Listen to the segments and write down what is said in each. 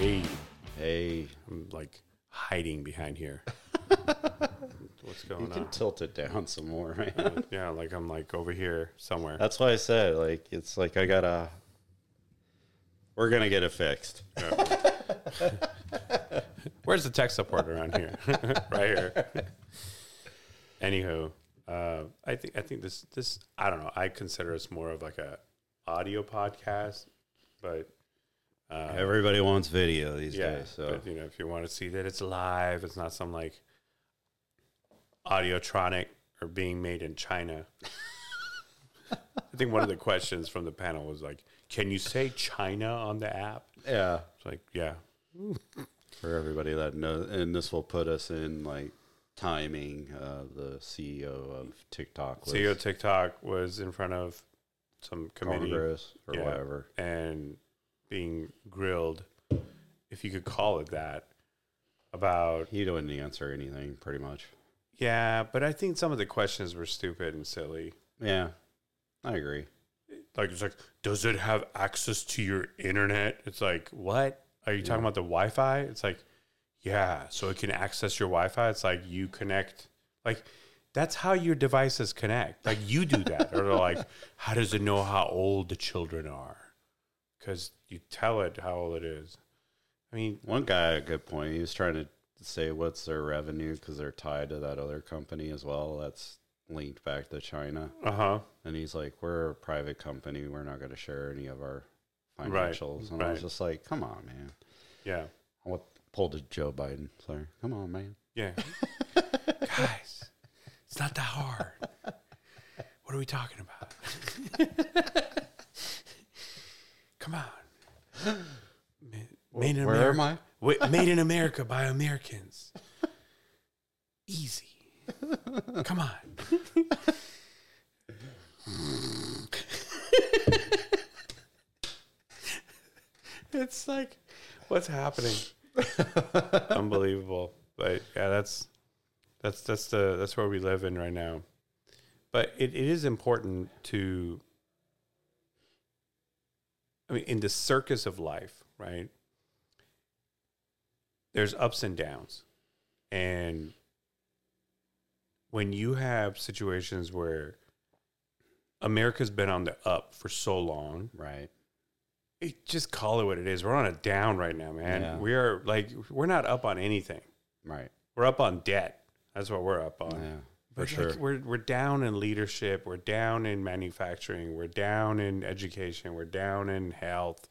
Hey, Hey, I'm like hiding behind here. What's you going can on? tilt it down some more, man. Uh, yeah, like I'm like over here somewhere. That's why I said, like, it's like I gotta. We're gonna get it fixed. Where's the tech support around here? right here. Anywho, uh, I think I think this this I don't know. I consider us more of like a audio podcast, but uh, Everybody wants video these yeah. days, so But you know, if you want to see that it's live, it's not some like audiotronic or being made in China. I think one of the questions from the panel was like, "Can you say China on the app?" yeah. It's like, yeah, For everybody that knows, and this will put us in like timing. Uh, the CEO of TikTok was CEO TikTok was in front of some committee Congress or Yeah. whatever. and being grilled, if you could call it that, about He didn't answer anything, pretty much. yeah. But I think some of the questions were stupid and silly. Yeah, I agree. Like it's like, does it have access to your internet? It's like, what are you talking about? The Wi-Fi? It's like, yeah. So it can access your Wi-Fi. It's like you connect, like. That's how your devices connect. Like you do that, or they're like, how does it know how old the children are? Because you tell it how old it is. I mean, One guy had a good point. He was trying to say what's their revenue because they're tied to that other company as well. That's linked back to China. uh huh. And he's like, "We're a private company. We're not going to share any of our Right, financials." and I was just like, "Come on, man." Yeah. I pulled to Joe Biden. Sorry, come on, man. Yeah. Guys, it's not that hard. What are we talking about? Come on. Made in Where America. am I? Wait, made in America by Americans. Easy. Come on. it's like, what's happening? Unbelievable. But yeah, that's that's that's the that's where we live in right now. But it, it is important to I mean, in the circus of life, right? There's ups and downs. And when you have situations where America's been on the up for so long, Right. it, just call it what it is. We're on a down right now, man. Yeah. We are like, we're not up on anything. Right. We're up on debt. That's what we're up on. Yeah. For sure. we're we're down in leadership. We're down in manufacturing. We're down in education. We're down in health.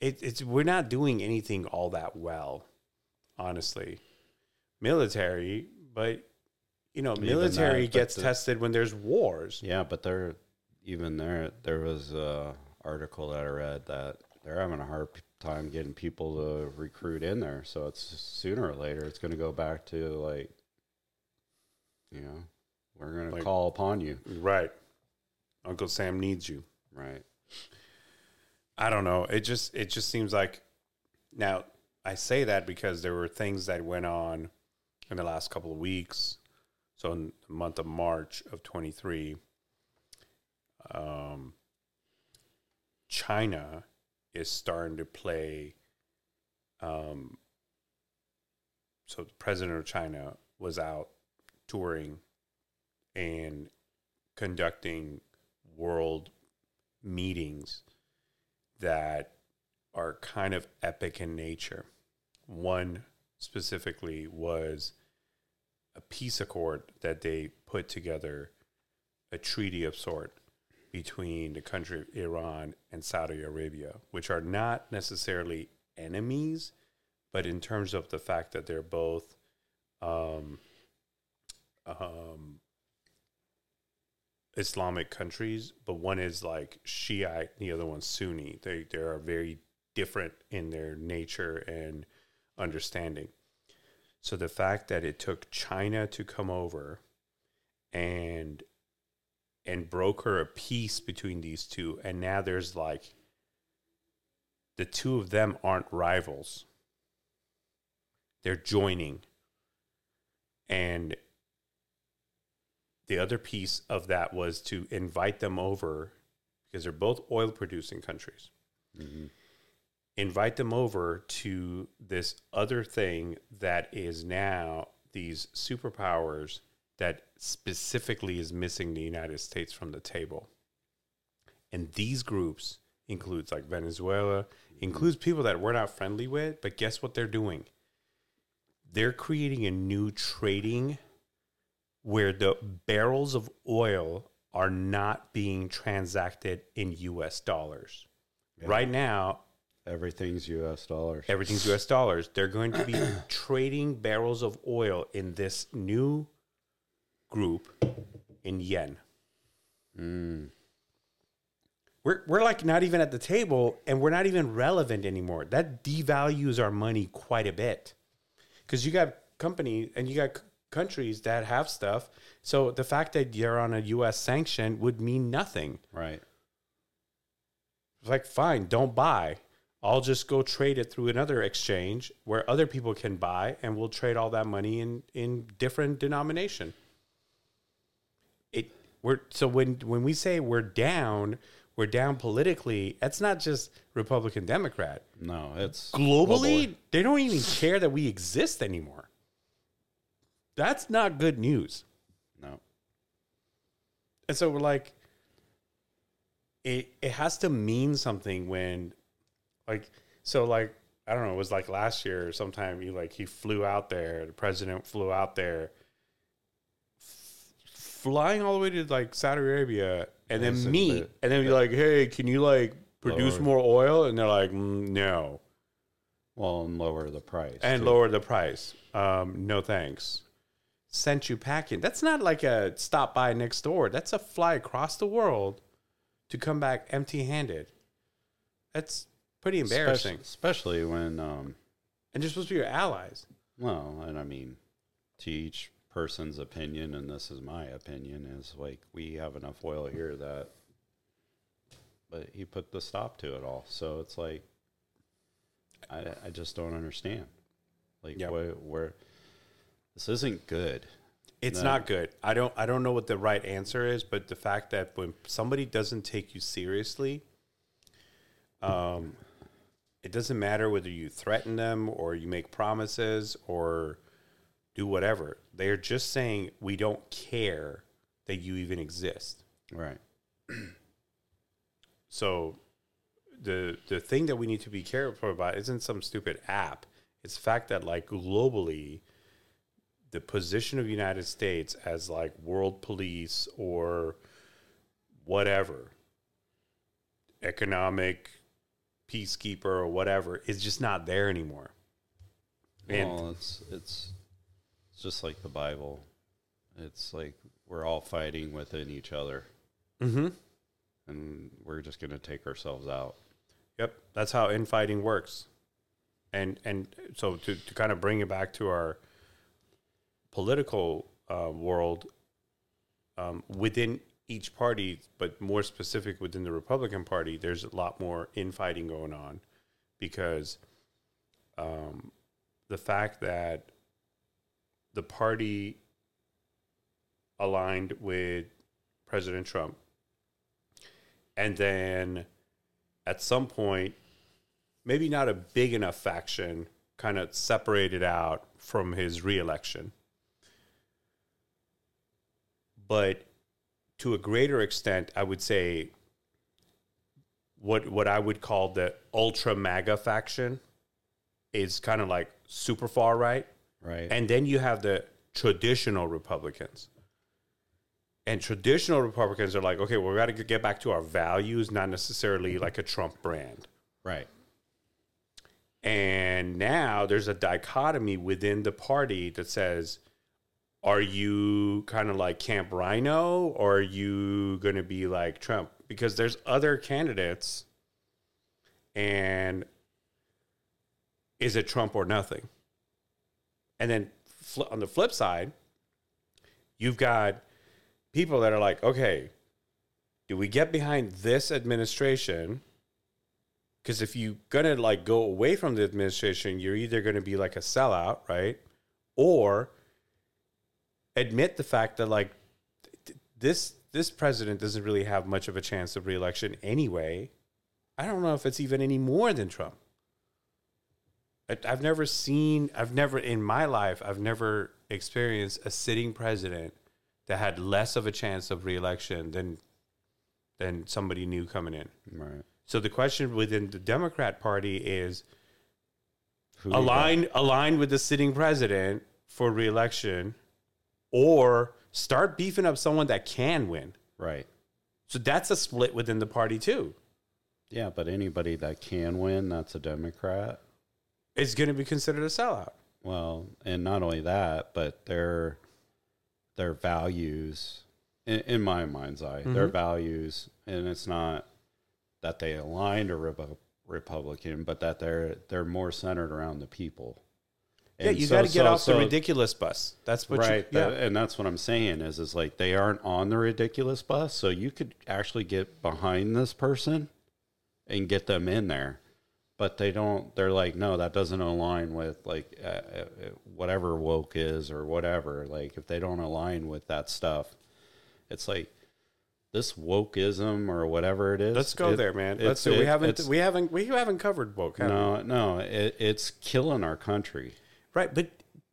It, it's we're not doing anything all that well, honestly. Military, but you know, military that, gets the- tested when there's wars. Yeah, but there, even there, there was a article that I read that they're having a hard time getting people to recruit in there. So it's sooner or later it's going to go back to like, you know, we're going Like- to call upon you. Right. Uncle Sam needs you. Right. I don't know. It just it just seems like now I say that because there were things that went on in the last couple of weeks. So in the month of March of 23, um, China is starting to play. Um, so the president of China was out touring and conducting world meetings that are kind of epic in nature. One specifically was a peace accord that they put together, a treaty of sort between the country of Iran and Saudi Arabia, which are not necessarily enemies, but in terms of the fact that they're both um, um, Islamic countries, but one is like Shiite, the other one's Sunni. They they are very different in their nature and understanding. So the fact that it took China to come over and and broker a peace between these two, and now there's like the two of them aren't rivals. They're joining. And the other piece of that was to invite them over because they're both oil producing countries. hmm invite them over to this other thing that is now these superpowers that specifically is missing the United States from the table. And these groups includes like Venezuela, includes people that we're not friendly with, but guess what they're doing? They're creating a new trading where the barrels of oil are not being transacted in US dollars. Right now, Everything's U.S. dollars. everything's US dollars. They're going to be trading barrels of oil in this new group in yen. Mm. We're, we're like not even at the table and we're not even relevant anymore. That devalues our money quite a bit. Because you got company and you got countries that have stuff. So the fact that you're on a US sanction would mean nothing. Right. It's like, fine, don't buy. I'll just go trade it through another exchange where other people can buy and we'll trade all that money in, in different denomination. It we're so when when we say we're down, we're down politically, that's not just Republican Democrat. No, it's Globally, they don't even care that we exist anymore. That's not good news. No. And so we're like, it it has to mean something when, like, so like I don't know, it was like last year or sometime. You like he flew out there. The president flew out there, f- flying all the way to like Saudi Arabia, and then it meet, and then be like, hey, can you like produce Lower. more oil? And they're like, "Mm, no, Well, and lower the price. and too. lower the price. Um, no thanks. Sent you packing. That's not like a stop by next door. That's a fly across the world to come back empty handed. That's pretty embarrassing. Especially, especially when, um, And they're supposed to be your allies. well, and I mean, to each person's opinion, and this is my opinion, is like we have enough oil here that, but he put the stop to it all. So it's like, I, I just don't understand. Like, Yep. where, where this isn't good. It's No. not good. I don't I don't know what the right answer is, but the fact that when somebody doesn't take you seriously, um, it doesn't matter whether you threaten them or you make promises or do whatever. They're just saying we don't care that you even exist. Right. So the the thing that we need to be careful about isn't some stupid app. It's the fact that like globally the position of the United States as like world police or whatever economic peacekeeper or whatever is just not there anymore. And well, it's it's it's just like the Bible. It's like we're all fighting within each other, Mhm. and we're just going to take ourselves out. Yep, that's how infighting works. And and so to, to kind of bring it back to our political uh, world, um, within each party, but more specific within the Republican Party, there's a lot more infighting going on because um, the fact that the party aligned with President Trump and then at some point, maybe not a big enough faction, kind of separated out from his reelection. But to a greater extent, I would say what what I would call the ultra MAGA faction is kind of like super far right. Right. And then you have the traditional Republicans. And traditional Republicans are like, okay, well, we got to get back to our values, not necessarily mm-hmm. like a Trump brand. right. And now there's a dichotomy within the party that says, are you kind of like Camp RINO or are you going to be like Trump? Because there's other candidates. And is it Trump or nothing? And then fl- on the flip side, you've got people that are like, okay, do we get behind this administration? Because if you're gonna like go away from the administration, you're either gonna be like a sellout, right? Or admit the fact that like th- this this president doesn't really have much of a chance of reelection anyway. I don't know if it's even any more than Trump. I- I've never seen, I've never in my life, I've never experienced a sitting president that had less of a chance of reelection than than somebody new coming in. Right. So the question within the Democrat Party is Who you got? align align with the sitting president for reelection, or start beefing up someone that can win. Right. So that's a split within the party too. Yeah, but anybody that can win, that's a Democrat. It's going to be considered a sellout. Well, and not only that, but their their values, in, in my mind's eye, their Mhm. values, and it's not that they align to Repu- Republican, but that they're they're more centered around the people. Yeah, you so- got to get so- off the ridiculous bus. That's what right, you. Yeah. that- and that's what I'm saying is is like they aren't on the ridiculous bus, so you could actually get behind this person and get them in there, but they don't. They're like, no, that doesn't align with like uh, uh, whatever woke is or whatever. Like if they don't align with that stuff, it's like this wokeism or whatever it is. Let's go it- there, man. Let's do. We haven't. We haven't. We haven't covered woke. have we? no, no, it, it's killing our country Right, but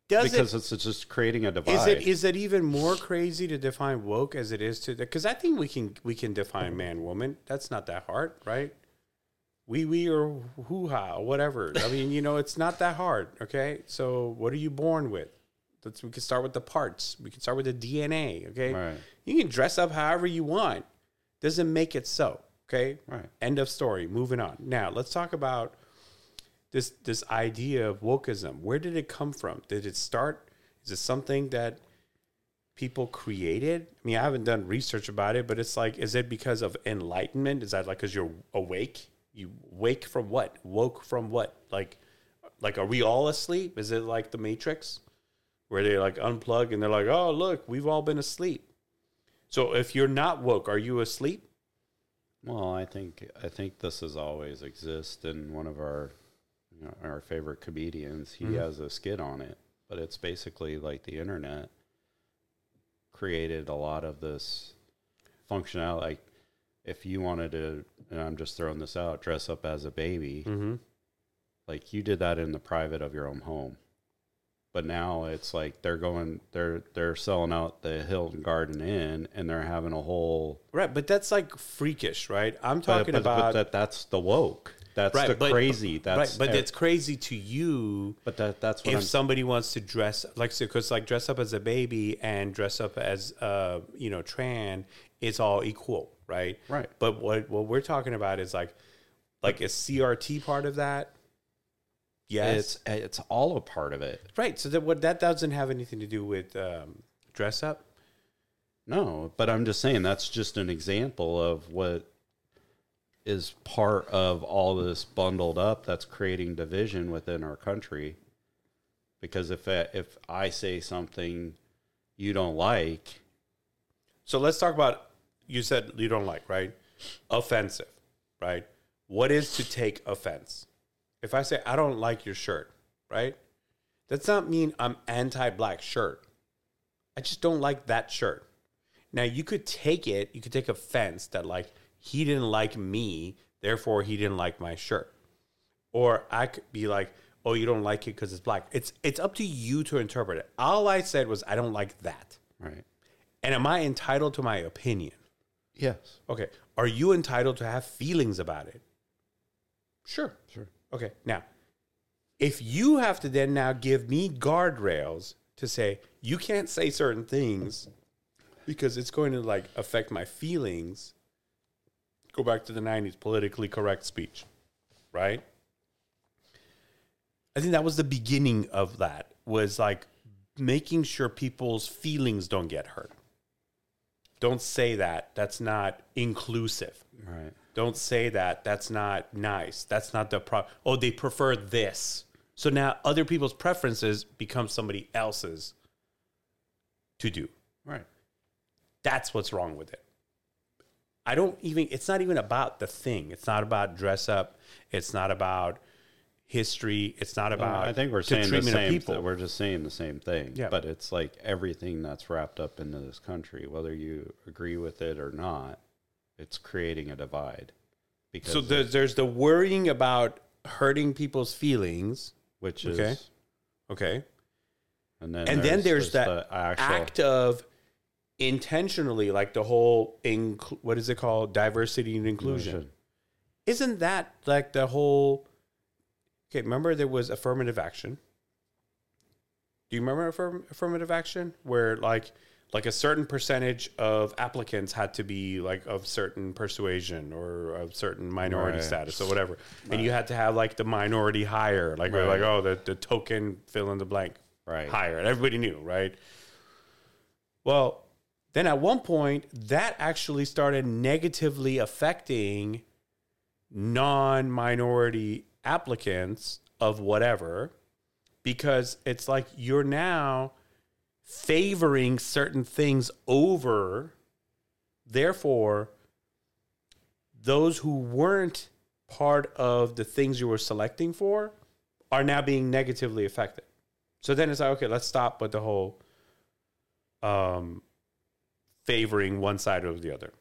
does because it? it's just creating a divide. Is it is it even more crazy to define woke as it is to? Because I think we can we can define man woman. That's not that hard, right? We we or hoo ha whatever. I mean, you know, it's not that hard. Okay, so what are you born with? Let's we can start with the parts. We can start with the DNA. Okay, Right. you can dress up however you want. Doesn't make it so. Okay, Right. End of story. Moving on. Now let's talk about this this idea of wokeism. Where did it come from? Did it start? Is it something that people created? I mean, I haven't done research about it, but it's like, is it because of enlightenment? Is that like because you're awake? You wake from what? Woke from what? Like, like are we all asleep? Is it like the Matrix, where they like unplug and they're like, oh look, we've all been asleep. So if you're not woke, are you asleep? Well, I think I think this has always exist in one of our you know, our favorite comedians. He Mhm. has a skit on it, but it's basically like the internet created a lot of this functionality. Like if you wanted to, and I'm just throwing this out, dress up as a baby, Mm-hmm. like you did that in the private of your own home. But now it's like they're going, they're they're selling out the Hilton Garden Inn, and they're having a whole Right, but that's like freakish, right? I'm talking but, but about that that's the woke. That's Right, the but- crazy. That's right, but it's crazy to you but that that's what if I'm somebody wants to dress like because like dress up as a baby and dress up as uh you know tran, it's all equal, right? right. But what what we're talking about is like like a CRT part of that? Yes, It's it's all a part of it. right. So that what that doesn't have anything to do with um, dress up. No, but I'm just saying that's just an example of what is part of all this bundled up that's creating division within our country. Because if I, if I say something you don't like, So let's talk about you said you don't like, right? Offensive, right? What is to take offense? If I say I don't like your shirt, right? That's not mean I'm anti-black shirt. I just don't like that shirt. Now you could take it, you could take offense that like he didn't like me, therefore he didn't like my shirt. Or I could be like, "Oh, you don't like it because it's black." It's it's up to you to interpret it. All I said was I don't like that. right? And am I entitled to my opinion? Yes, Okay. Are you entitled to have feelings about it? Sure. sure. Okay. Now, if you have to then now give me guardrails to say you can't say certain things because it's going to like affect my feelings, go back to the 90s politically correct speech, right? I think that was the beginning of that was like making sure people's feelings don't get hurt. Don't say that. That's not inclusive. Right. Don't say that. That's not nice. That's not the pro. Oh, they prefer this. So now other people's preferences become somebody else's to do. Right. That's what's wrong with it. I don't even, it's not even about the thing. It's not about dress up. It's not about history. It's not about I think we're saying the same. people. Th- we're just saying the same thing. Yeah. But it's like everything that's wrapped up into this country, whether you agree with it or not, it's creating a divide. Because So there's, there's the worrying about hurting people's feelings, which is Okay. Okay. and then and then there's that the actual act of intentionally, like the whole inc- what is it called, diversity and inclusion. inclusion. Isn't that like the whole? Okay, remember there was affirmative action. Do you remember affirm- affirmative action where like like a certain percentage of applicants had to be like of certain persuasion or of certain minority Right. status or whatever, and you had to have like the minority hire, like Right. like oh the the token fill in the blank Right. higher. And everybody knew, right? Well, then at one point, that actually started negatively affecting non minority applicants of whatever, because it's like you're now favoring certain things over, therefore, those who weren't part of the things you were selecting for are now being negatively affected. So then it's like, okay, let's stop with the whole um, favoring one side over the other,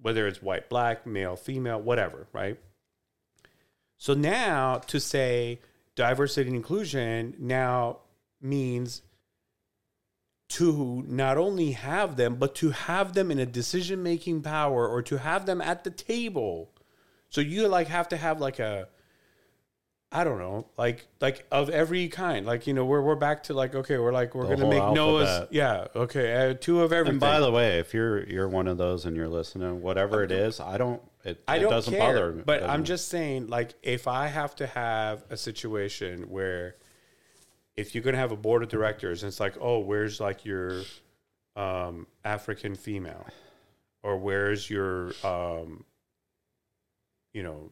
whether it's white, black, male, female, whatever, right? So now to say diversity and inclusion now means to not only have them, but to have them in a decision making power or to have them at the table. So you like have to have like a I don't know, like like of every kind. Like you know, we're we're back to like okay, we're like we're The gonna whole make Noah's alphabet. yeah okay, uh, two of everything. And by the way, if you're you're one of those and you're listening, whatever it is, I don't. It, I it don't doesn't care, bother me. but I'm just saying, like, if I have to have a situation where, if you're gonna have a board of directors, and it's like, oh, where's like your um, African female, or where's your, um, you know,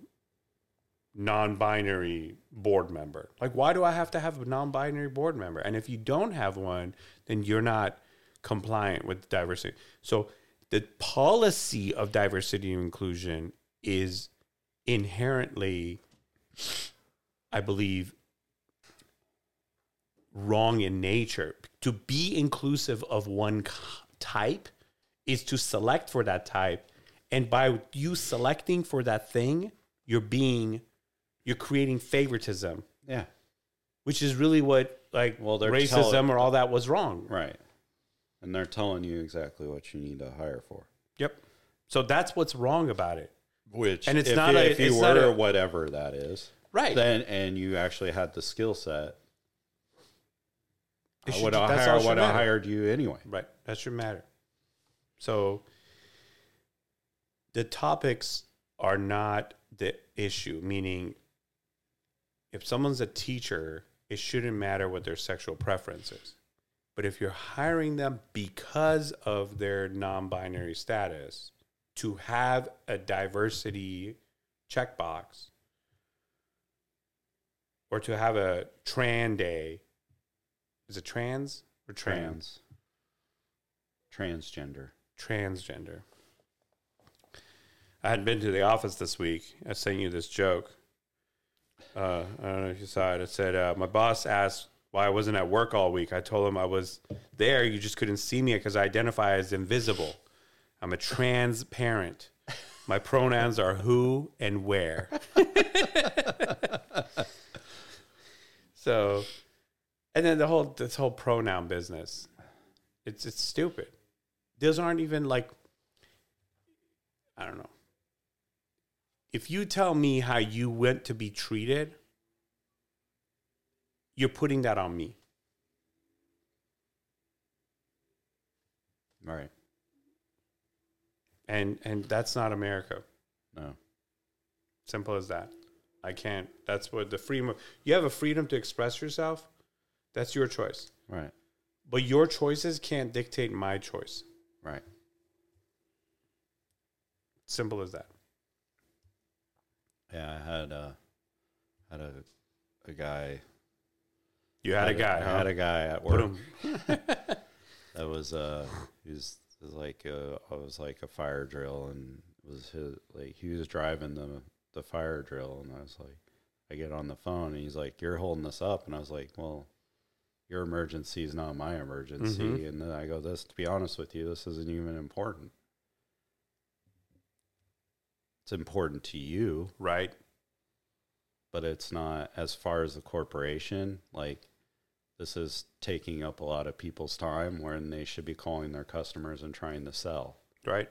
non-binary board member? Like, why do I have to have a non-binary board member? And if you don't have one, then you're not compliant with diversity. So the policy of diversity and inclusion is inherently, I believe, wrong in nature. To be inclusive of one type is to select for that type. And by you selecting for that thing, you're being, you're creating favoritism, yeah, which is really what like Well, they're racism telling- or all that was wrong. right. And they're telling you exactly what you need to hire for. Yep. So that's what's wrong about it. Which, And it's if not a- if you were a- whatever that is, Right. then and you actually had the skill set, It I would have hired, would have hired you anyway. Right. That should matter. So the topics are not the issue, meaning if someone's a teacher, it shouldn't matter what their sexual preference is. But if you're hiring them because of their non binary status to have a diversity checkbox or to have a tran day, is it trans or trans? Trans, transgender. transgender. I hadn't been to the office this week. I sent you this joke. Uh, I don't know if you saw it. It said, uh, My boss asked why I wasn't at work all week. I told him I was there. You just couldn't see me because I identify as invisible. I'm a trans parent. My pronouns are who and where. so, and then the whole this whole pronoun business, it's it's stupid. Those aren't even like I don't know. If you tell me how you went to be treated, you're putting that on me. Right. And and that's not America. No. Simple as that. I can't. That's what the freedom of, you have a freedom to express yourself. That's your choice. Right. But your choices can't dictate my choice. Right. Simple as that. Yeah, I had uh had a a guy. You had a guy, I huh? had a guy at work that was uh he was, was like uh I was like a fire drill and it was his like he was driving the the fire drill and I was like I get on the phone and he's like you're holding this up and I was like well your emergency is not my emergency Mhm. and then I go this to be honest with you this isn't even important it's important to you right. but it's not as far as the corporation. Like this is taking up a lot of people's time when they should be calling their customers and trying to sell. right?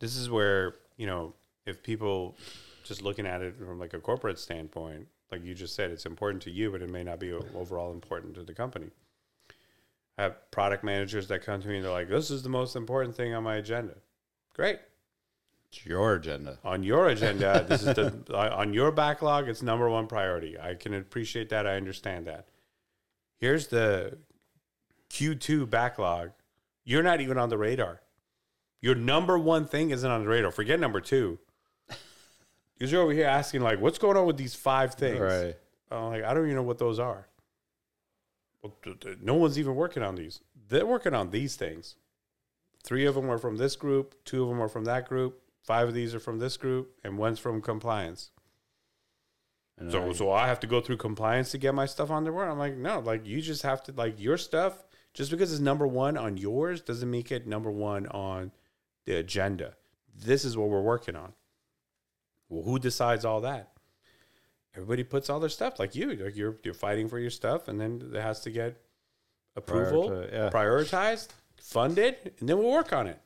This is where, you know, if people just looking at it from like a corporate standpoint, like you just said, it's important to you, but it may not be overall important to the company. I have product managers that come to me and they're like, this is the most important thing on my agenda. Great. It's your agenda. On your agenda, this is the on your backlog, it's number one priority. I can appreciate that. I understand that. Here's the Q2 backlog. You're not even on the radar. Your number one thing isn't on the radar. Forget number two. Because you're over here asking, like, what's going on with these five things? Right. I'm like, I don't even know what those are. Well, th- th- no one's even working on these. They're working on these things. Three of them are from this group, two of them are from that group, five of these are from this group, and one's from compliance. And So, I- so I have to go through compliance to get my stuff on the board. I'm like, no, like you just have to like your stuff. Just because it's number one on yours doesn't make it number one on the agenda. This is what we're working on. Well, who decides all that? Everybody puts all their stuff like you. Like you're you're fighting for your stuff, and then it has to get approval, Priorita- yeah. prioritized, funded, and then we'll work on it.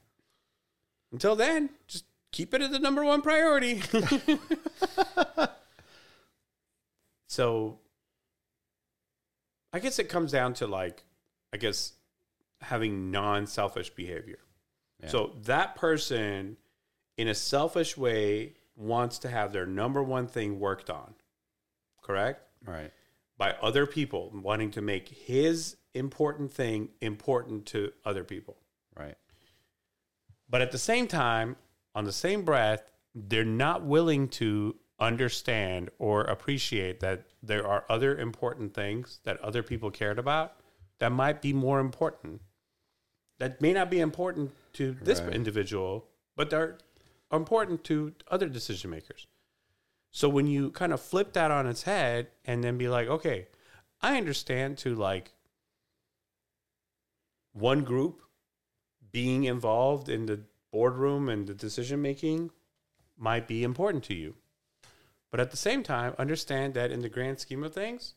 Until then, just keep it as the number one priority. so I guess it comes down to like, I guess having non selfish behavior. Yeah. So that person in a selfish way wants to have their number one thing worked on, correct? right. By other people wanting to make his important thing important to other people. Right. But at the same time, on the same breath, they're not willing to understand or appreciate that there are other important things that other people cared about that might be more important. That may not be important to this Right. individual, but they're important to other decision makers. So when you kind of flip that on its head and then be like, okay, I understand to like one group being involved in the boardroom and the decision making might be important to you. But at the same time, understand that in the grand scheme of things,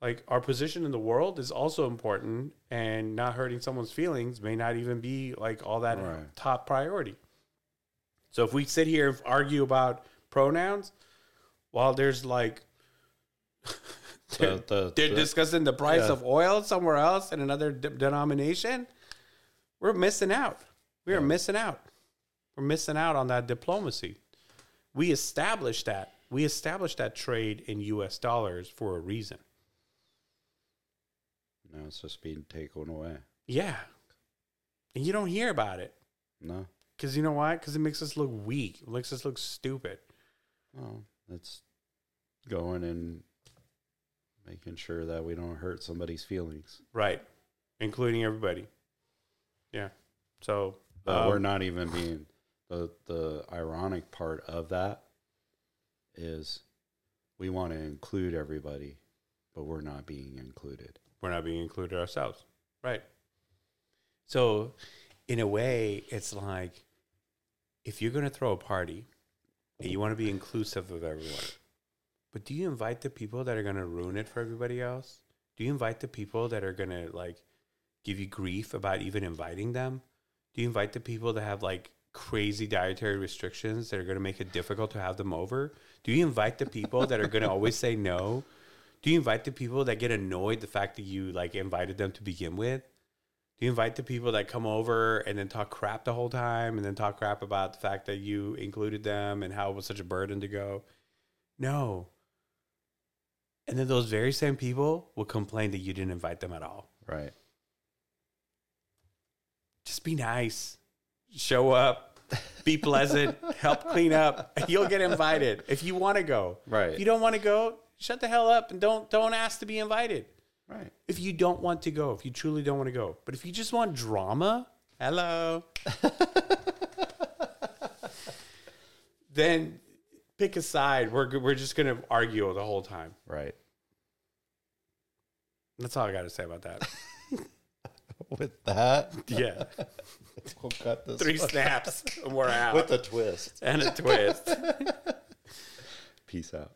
like our position in the world is also important and not hurting someone's feelings may not even be like all that Right. top priority. So if we sit here and argue about pronouns while there's like they're, The- the- they're the- discussing the price yeah. of oil somewhere else in another de- denomination, we're missing out. We are missing out. We're missing out on that diplomacy. We established that. We established that trade in US dollars for a reason. Now it's just being taken away. Yeah. And you don't hear about it. No. Because you know why? Because it makes us look weak. It makes us look stupid. Well, it's going and making sure that we don't hurt somebody's feelings. Right. Including everybody. Yeah. So But um, we're not even being the the ironic part of that is we want to include everybody, but we're not being included. we're not being included ourselves. Right. So, in a way, it's like if you're going to throw a party and you want to be inclusive of everyone, but do you invite the people that are going to ruin it for everybody else? Do you invite the people that are going to like give you grief about even inviting them? Do you invite the people that have like crazy dietary restrictions that are going to make it difficult to have them over? Do you invite the people that are going to always say no? Do you invite the people that get annoyed the fact that you like invited them to begin with? Do you invite the people that come over and then talk crap the whole time and then talk crap about the fact that you included them and how it was such a burden to go? No. And then those very same people will complain that you didn't invite them at all. Right. Just be nice. Show up. Be pleasant. help clean up. You'll get invited if you want to go. Right. If you don't want to go, shut the hell up and don't don't ask to be invited. Right. If you don't want to go, if you truly don't want to go, but if you just want drama, hello, then pick a side. We're we're just gonna argue the whole time. Right. That's all I got to say about that. With that, Yeah, we'll cut this three one snaps and we're out with a twist. and a twist. Peace out.